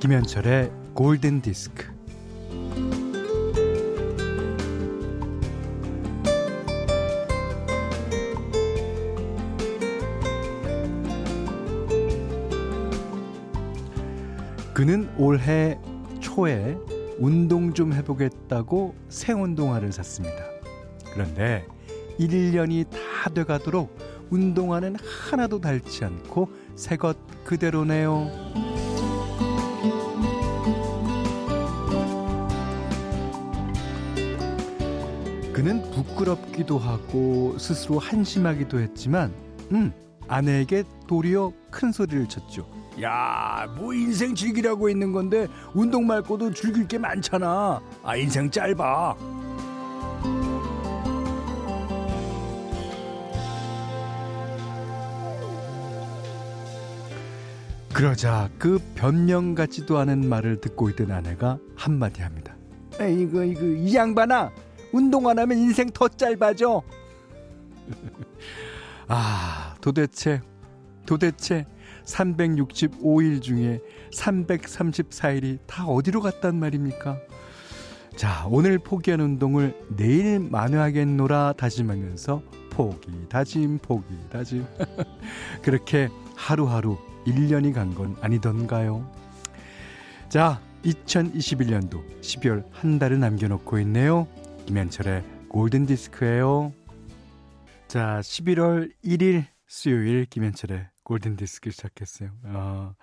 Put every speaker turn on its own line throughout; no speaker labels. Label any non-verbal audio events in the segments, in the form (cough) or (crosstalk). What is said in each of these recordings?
김현철의 골든 디스크. 그는 올해 초에 운동 좀 해보겠다고 새 운동화를 샀습니다. 그런데 1년이 다 돼가도록 운동화는 하나도 닳지 않고 새 것 그대로네요. 그는 부끄럽기도 하고 스스로 한심하기도 했지만, 음, 아내에게 도리어 큰 소리를 쳤죠. 야, 뭐 인생 즐기라고 있는 건데 운동 말고도 즐길 게 많잖아. 아, 인생 짧아. 그러자 그 변명 같지도 않은 말을 듣고 있던 아내가 한마디 합니다. 이거, 이거, 이 양반아! 운동 안 하면 인생 더 짧아져. (laughs) 아, 도대체, 도대체 365일 중에 334일이 다 어디로 갔단 말입니까? 자, 오늘 포기한 운동을 내일 만회하겠노라 다짐하면서 포기, 다짐, 포기, 다짐. (laughs) 그렇게 하루하루 1년이 간 건 아니던가요? 자, 2021년도 12월 한 달을 남겨놓고 있네요. 김현철의 골든 디스크예요. 자, 11월 1일 수요일 김현철의 골든 디스크 시작했어요. 어,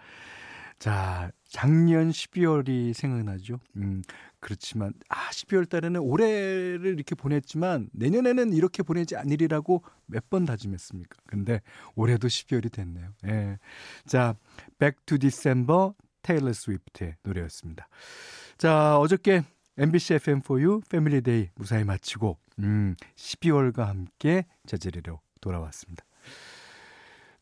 자, 작년 12월이 생각나죠. 음, 그렇지만 아, 12월 달에는 올해를 이렇게 보냈지만 내년에는 이렇게 보내지 않으리라고 몇 번 다짐했습니까? 근데 올해도 12월이 됐네요. 예. 자, Back to December 테일러 스위프트의 노래였습니다. 자, 어저께 MBC FM4U 패밀리 데이 무사히 마치고 음, 12월과 함께 제자리로 돌아왔습니다.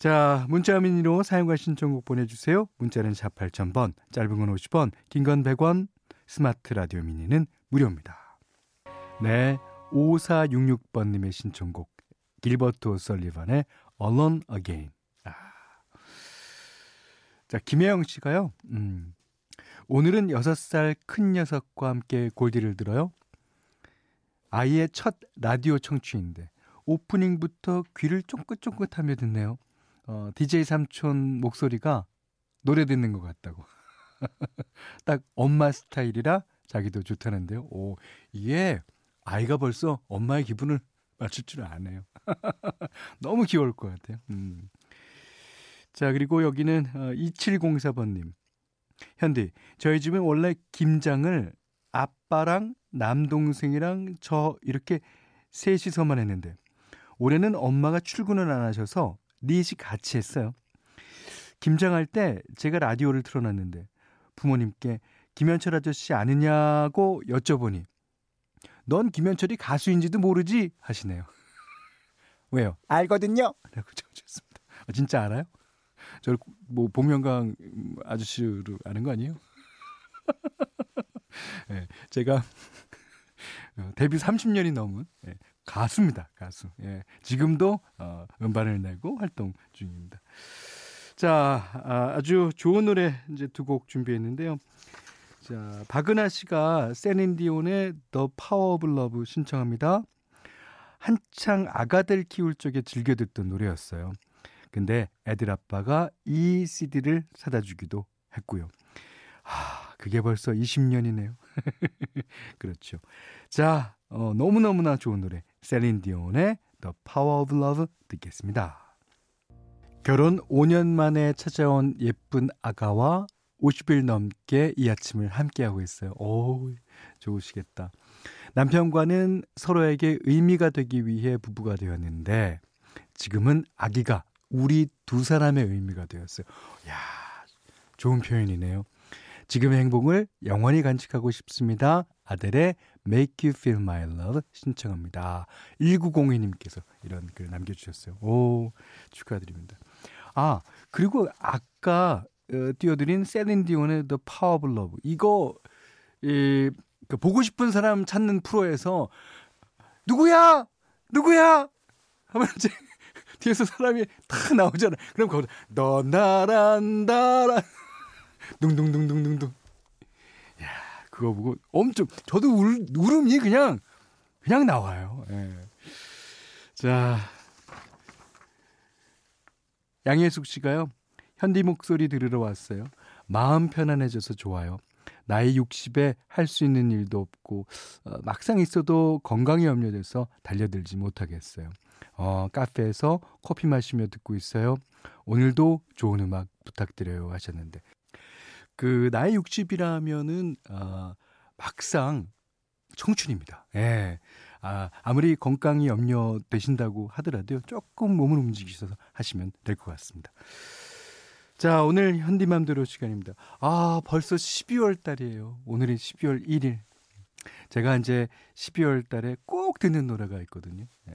자, 문자 미니로 사연과 신청곡 보내주세요. 문자는 샵 8000번, 짧은 건 50원, 긴 건 100원, 스마트 라디오 미니는 무료입니다. 네, 5466번님의 신청곡, 길버트 오설리반의 Alone Again. 아. 자, 김혜영 씨가요, 음, 오늘은 6살 큰 녀석과 함께 골디를 들어요. 아이의 첫 라디오 청취인데 오프닝부터 귀를 쫑긋쫑긋하며 듣네요. 어, DJ 삼촌 목소리가 노래 듣는 것 같다고. (laughs) 딱 엄마 스타일이라 자기도 좋다는데요. 오, 이게 아이가 벌써 엄마의 기분을 맞출 줄 아네요. (laughs) 너무 귀여울 것 같아요. 음. 자, 그리고 여기는 어, 2704번님. 현디, 저희 집은 원래 김장을 아빠랑 남동생이랑 저 이렇게 셋이서만 했는데 올해는 엄마가 출근을 안 하셔서 넷이 같이 했어요. 김장할 때 제가 라디오를 틀어놨는데 부모님께 김현철 아저씨 아느냐고 여쭤보니 넌 김현철이 가수인지도 모르지 하시네요. (laughs) 왜요? 알거든요. 라고 적으셨습니다. 아, 진짜 알아요? 저를 뭐 복면강 아저씨로 아는 거 아니에요? 네, (laughs) 제가 (laughs) 어, 데뷔 30년이 넘은 예, 가수입니다. 가수. 예, 지금도 어, 음반을 내고 활동 중입니다. 자, 아, 아주 좋은 노래 이제 두 곡 준비했는데요. 자, 박은하 씨가 세린디온의 The Power of Love 신청합니다. 한창 아가들 키울 적에 즐겨 듣던 노래였어요. 근데 애들 아빠가 이 CD를 사다 주기도 했고요. 아, 그게 벌써 20년이네요. (laughs) 그렇죠. 자, 어, 너무너무나 좋은 노래. 셀린 디온의 The Power of Love 듣겠습니다. 결혼 5년 만에 찾아온 예쁜 아가와 50일 넘게 이 아침을 함께하고 있어요. 오, 좋으시겠다. 남편과는 서로에게 의미가 되기 위해 부부가 되었는데 지금은 아기가 우리 두 사람의 의미가 되었어요. 야, 좋은 표현이네요. 지금의 행복을 영원히 간직하고 싶습니다. 아델의 Make You Feel My Love 신청합니다. 1902님께서 이런 글 남겨주셨어요. 오, 축하드립니다. 아, 그리고 아까 어, 띄워드린 셀린 디온의 The Power of Love. 이거, 이, 그 보고 싶은 사람 찾는 프로에서 누구야 누구야 하면 이제 (laughs) 뒤에서 사람이 탁 나오잖아. 그럼 거기서 너 나란 나란 둥둥둥둥둥둥. 야 그거 보고 엄청 저도 울, 울음이 그냥 그냥 나와요. 예. 자 양혜숙 씨가요. 현디 목소리 들으러 왔어요. 마음 편안해져서 좋아요. 나이 60에 할 수 있는 일도 없고 어, 막상 있어도 건강이 염려돼서 달려들지 못하겠어요. 어, 카페에서 커피 마시며 듣고 있어요. 오늘도 좋은 음악 부탁드려요 하셨는데 그 나이 60이라면은 어, 막상 청춘입니다. 예. 아, 아무리 건강이 염려되신다고 하더라도요. 조금 몸을 움직이셔서 하시면 될 것 같습니다. 자, 오늘 현디맘대로 시간입니다. 아, 벌써 12월 달이에요. 오늘이 12월 1일. 제가 이제 12월 달에 꼭 듣는 노래가 있거든요. 네.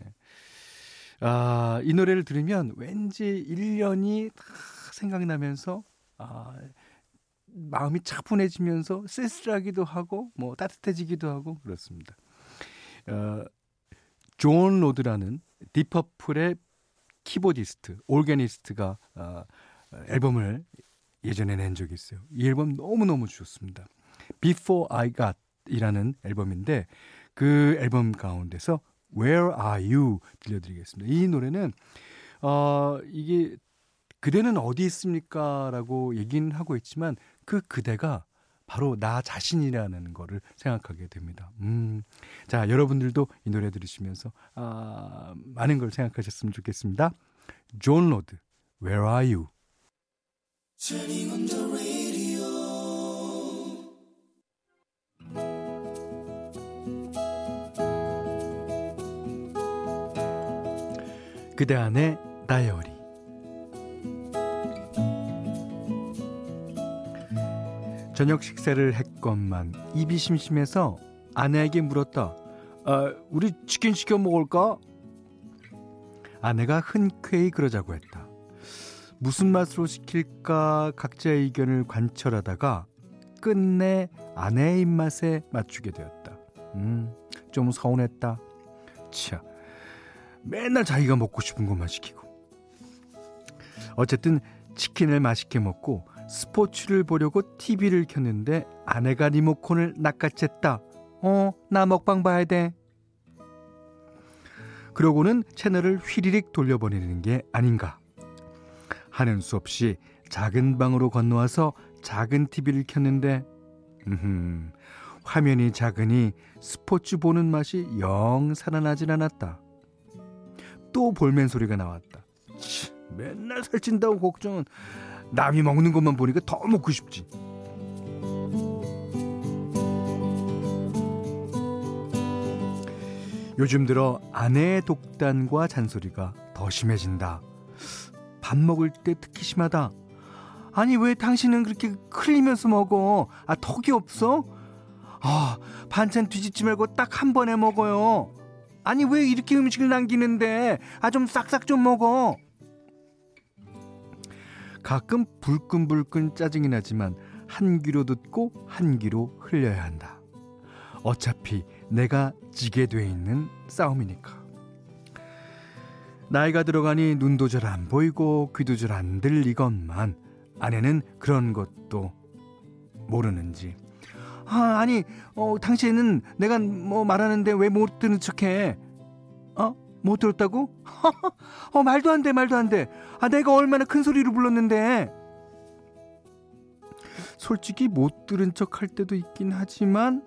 아, 이 노래를 들으면 왠지 1년이 다 생각나면서, 아, 마음이 차분해지면서 쓸쓸하기도 하고, 뭐 따뜻해지기도 하고, 그렇습니다. 어, 존 로드라는 딥 퍼플의 keyboardist, organist가 어, 앨범을 예전에 낸 적이 있어요. 이 앨범 너무너무 좋습니다. Before I Forget 이라는 앨범인데 그 앨범 가운데서 Where Are You 들려드리겠습니다. 이 노래는 어 이게 그대는 어디 있습니까? 라고 얘기는 하고 있지만 그 그대가 바로 나 자신이라는 거를 생각하게 됩니다. 음. 자, 여러분들도 이 노래 들으시면서 아, 많은 걸 생각하셨으면 좋겠습니다. 존 로드, Where Are You? 그대 안의 다이어리 저녁 식사를 했건만 입이 심심해서 아내에게 물었다. 아, 우리 치킨 시켜 먹을까? 아내가 흔쾌히 그러자고 했다. 무슨 맛으로 시킬까 각자의 의견을 관철하다가 끝내 아내의 입맛에 맞추게 되었다. 음, 좀 서운했다. 차, 맨날 자기가 먹고 싶은 것만 시키고. 어쨌든 치킨을 맛있게 먹고 스포츠를 보려고 TV를 켰는데 아내가 리모컨을 낚아챘다. 어, 나 먹방 봐야 돼. 그러고는 채널을 휘리릭 돌려보내는 게 아닌가. 하는 수 없이 작은 방으로 건너와서 작은 TV를 켰는데 음흠, 화면이 작으니 스포츠 보는 맛이 영 살아나질 않았다. 또 볼멘 소리가 나왔다. 치, 맨날 살찐다고 걱정은 남이 먹는 것만 보니까 더 먹고 싶지. 요즘 들어 아내의 독단과 잔소리가 더 심해진다. 밥 먹을 때 특히 심하다. 아니 왜 당신은 그렇게 흘리면서 먹어? 아 턱이 없어? 아 반찬 뒤집지 말고 딱 한 번에 먹어요. 아니 왜 이렇게 음식을 남기는데? 아 좀 싹싹 좀 먹어. 가끔 불끈불끈 짜증이 나지만 한 귀로 듣고 한 귀로 흘려야 한다. 어차피 내가 지게 돼 있는 싸움이니까. 나이가 들어가니 눈도 잘 안 보이고 귀도 잘 안 들리건만 아내는 그런 것도 모르는지 아 아니 어 당신은 내가 뭐 말하는데 왜 못 듣는 척해 어? 못 들었다고? (laughs) 어 말도 안 돼 말도 안 돼 아 내가 얼마나 큰 소리로 불렀는데 솔직히 못 들은 척 할 때도 있긴 하지만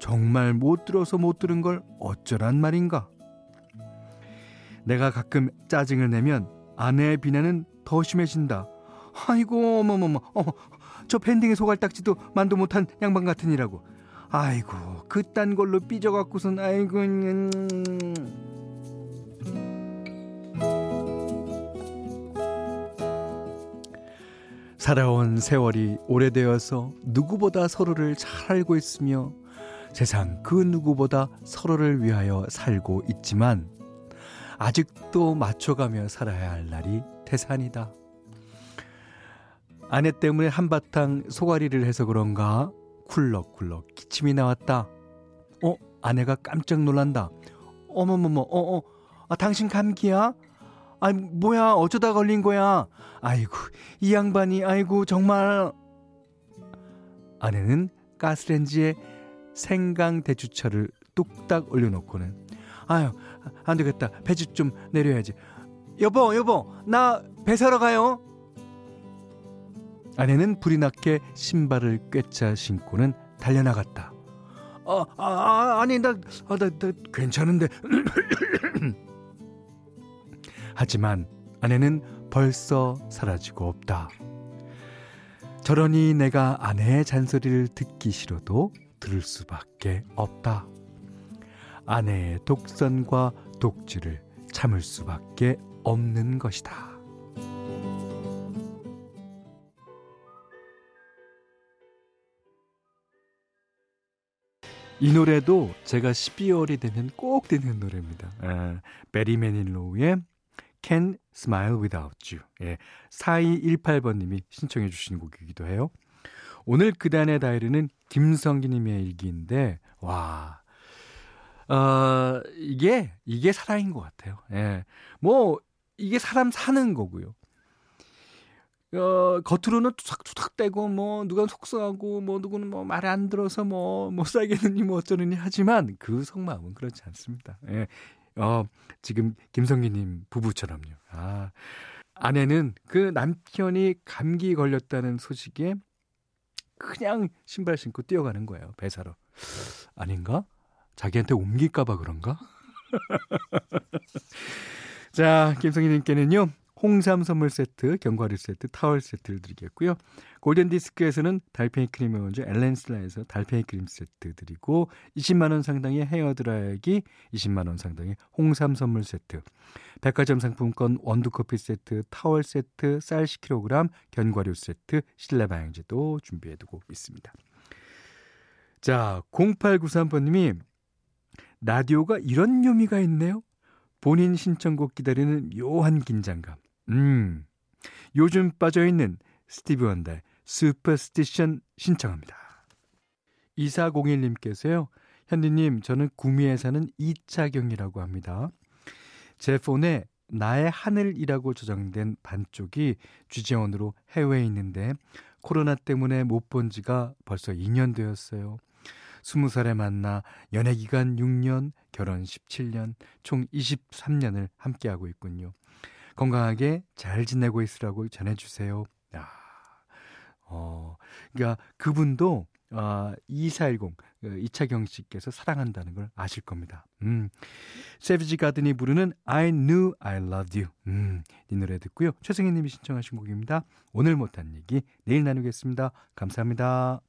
정말 못 들어서 못 들은 걸 어쩌란 말인가 내가 가끔 짜증을 내면 아내의 비난은 더 심해진다. 아이고 어머머머 어머 저 밴딩의 소갈딱지도 만도 못한 양반 같으니라고. 아이고 그딴 걸로 삐져갖고선 아이고 음. 살아온 세월이 오래되어서 누구보다 서로를 잘 알고 있으며 세상 그 누구보다 서로를 위하여 살고 있지만 아직도 맞춰가며 살아야 할 날이 태산이다. 아내 때문에 한바탕 소가리를 해서 그런가 쿨럭쿨럭 기침이 나왔다. 어? 아내가 깜짝 놀란다. 어머머머, 어어, 아, 당신 감기야? 아, 뭐야, 어쩌다 걸린 거야? 아이고, 이 양반이, 아이고, 정말. 아내는 가스렌지에 생강 대추차를 뚝딱 올려놓고는, 아유, 안 되겠다. 배즙 좀 내려야지. 여보, 여보, 나 배 사러 가요. 아내는 불이 났게 신발을 꿰차 신고는 달려나갔다. 아, 아, 아 아니, 나, 아, 나, 나 괜찮은데. (clears throat) 하지만 아내는 벌써 사라지고 없다. 저러니 내가 아내의 잔소리를 듣기 싫어도 들을 수밖에 없다. 아내의 독선과 독주를 참을 수밖에 없는 것이다. 이 노래도 제가 12월이 되면 꼭 듣는 노래입니다. 아, 베리 매닐로우의 Can Smile Without You. 예, 4218번님이 신청해 주신 곡이기도 해요. 오늘 그단의 다이리는 김성기님의 일기인데, 와, 어, 이게, 이게 사랑인 것 같아요. 예. 뭐, 이게 사람 사는 거고요. 어, 겉으로는 투닥투닥대고 뭐 누가 속상하고 뭐 누구는 뭐 말 안 들어서 뭐못 뭐 살겠느니 뭐 어쩌느니 하지만 그 속마음은 그렇지 않습니다. 예. 어, 지금 김성기님 부부처럼요. 아, 아내는 그 남편이 감기 걸렸다는 소식에 그냥 신발 신고 뛰어가는 거예요. 배사로. 아닌가? 자기한테 옮길까봐 그런가? (laughs) 자, 김성희님께는요, 홍삼 선물 세트, 견과류 세트, 타월 세트를 드리겠고요. 골든 디스크에서는 달팽이 크림의 원조 엘렌슬라에서 달팽이 크림 세트 드리고 20만 원 상당의 헤어 드라이기, 20만 원 상당의 홍삼 선물 세트, 백화점 상품권 원두 커피 세트, 타월 세트, 쌀 10kg, 견과류 세트, 실내 방향제도 준비해 두고 있습니다. 자, 0893번 님이 라디오가 이런 묘미가 있네요. 본인 신청곡 기다리는 묘한 긴장감. 음, 요즘 빠져있는 스티브 슈퍼스티션 신청합니다. 2401님께서요. 현디님, 저는 구미에 사는 이차경이라고 합니다. 제 폰에 나의 하늘이라고 저장된 반쪽이 주재원으로 해외에 있는데 코로나 때문에 못 본 지가 벌써 2년 되었어요. 20살에 만나 연애 기간 6년, 결혼 17년, 총 23년을 함께하고 있군요. 건강하게 잘 지내고 있으라고 전해주세요. 야, 어, 그러니까 그분도 아, 2410그 이차경 씨께서 사랑한다는 걸 아실 겁니다. 음. 세비지 가든이 부르는 I knew I loved you. 음. 이 노래 듣고요. 최승희 님이 신청하신 곡입니다. 오늘 못한 얘기 내일 나누겠습니다. 감사합니다.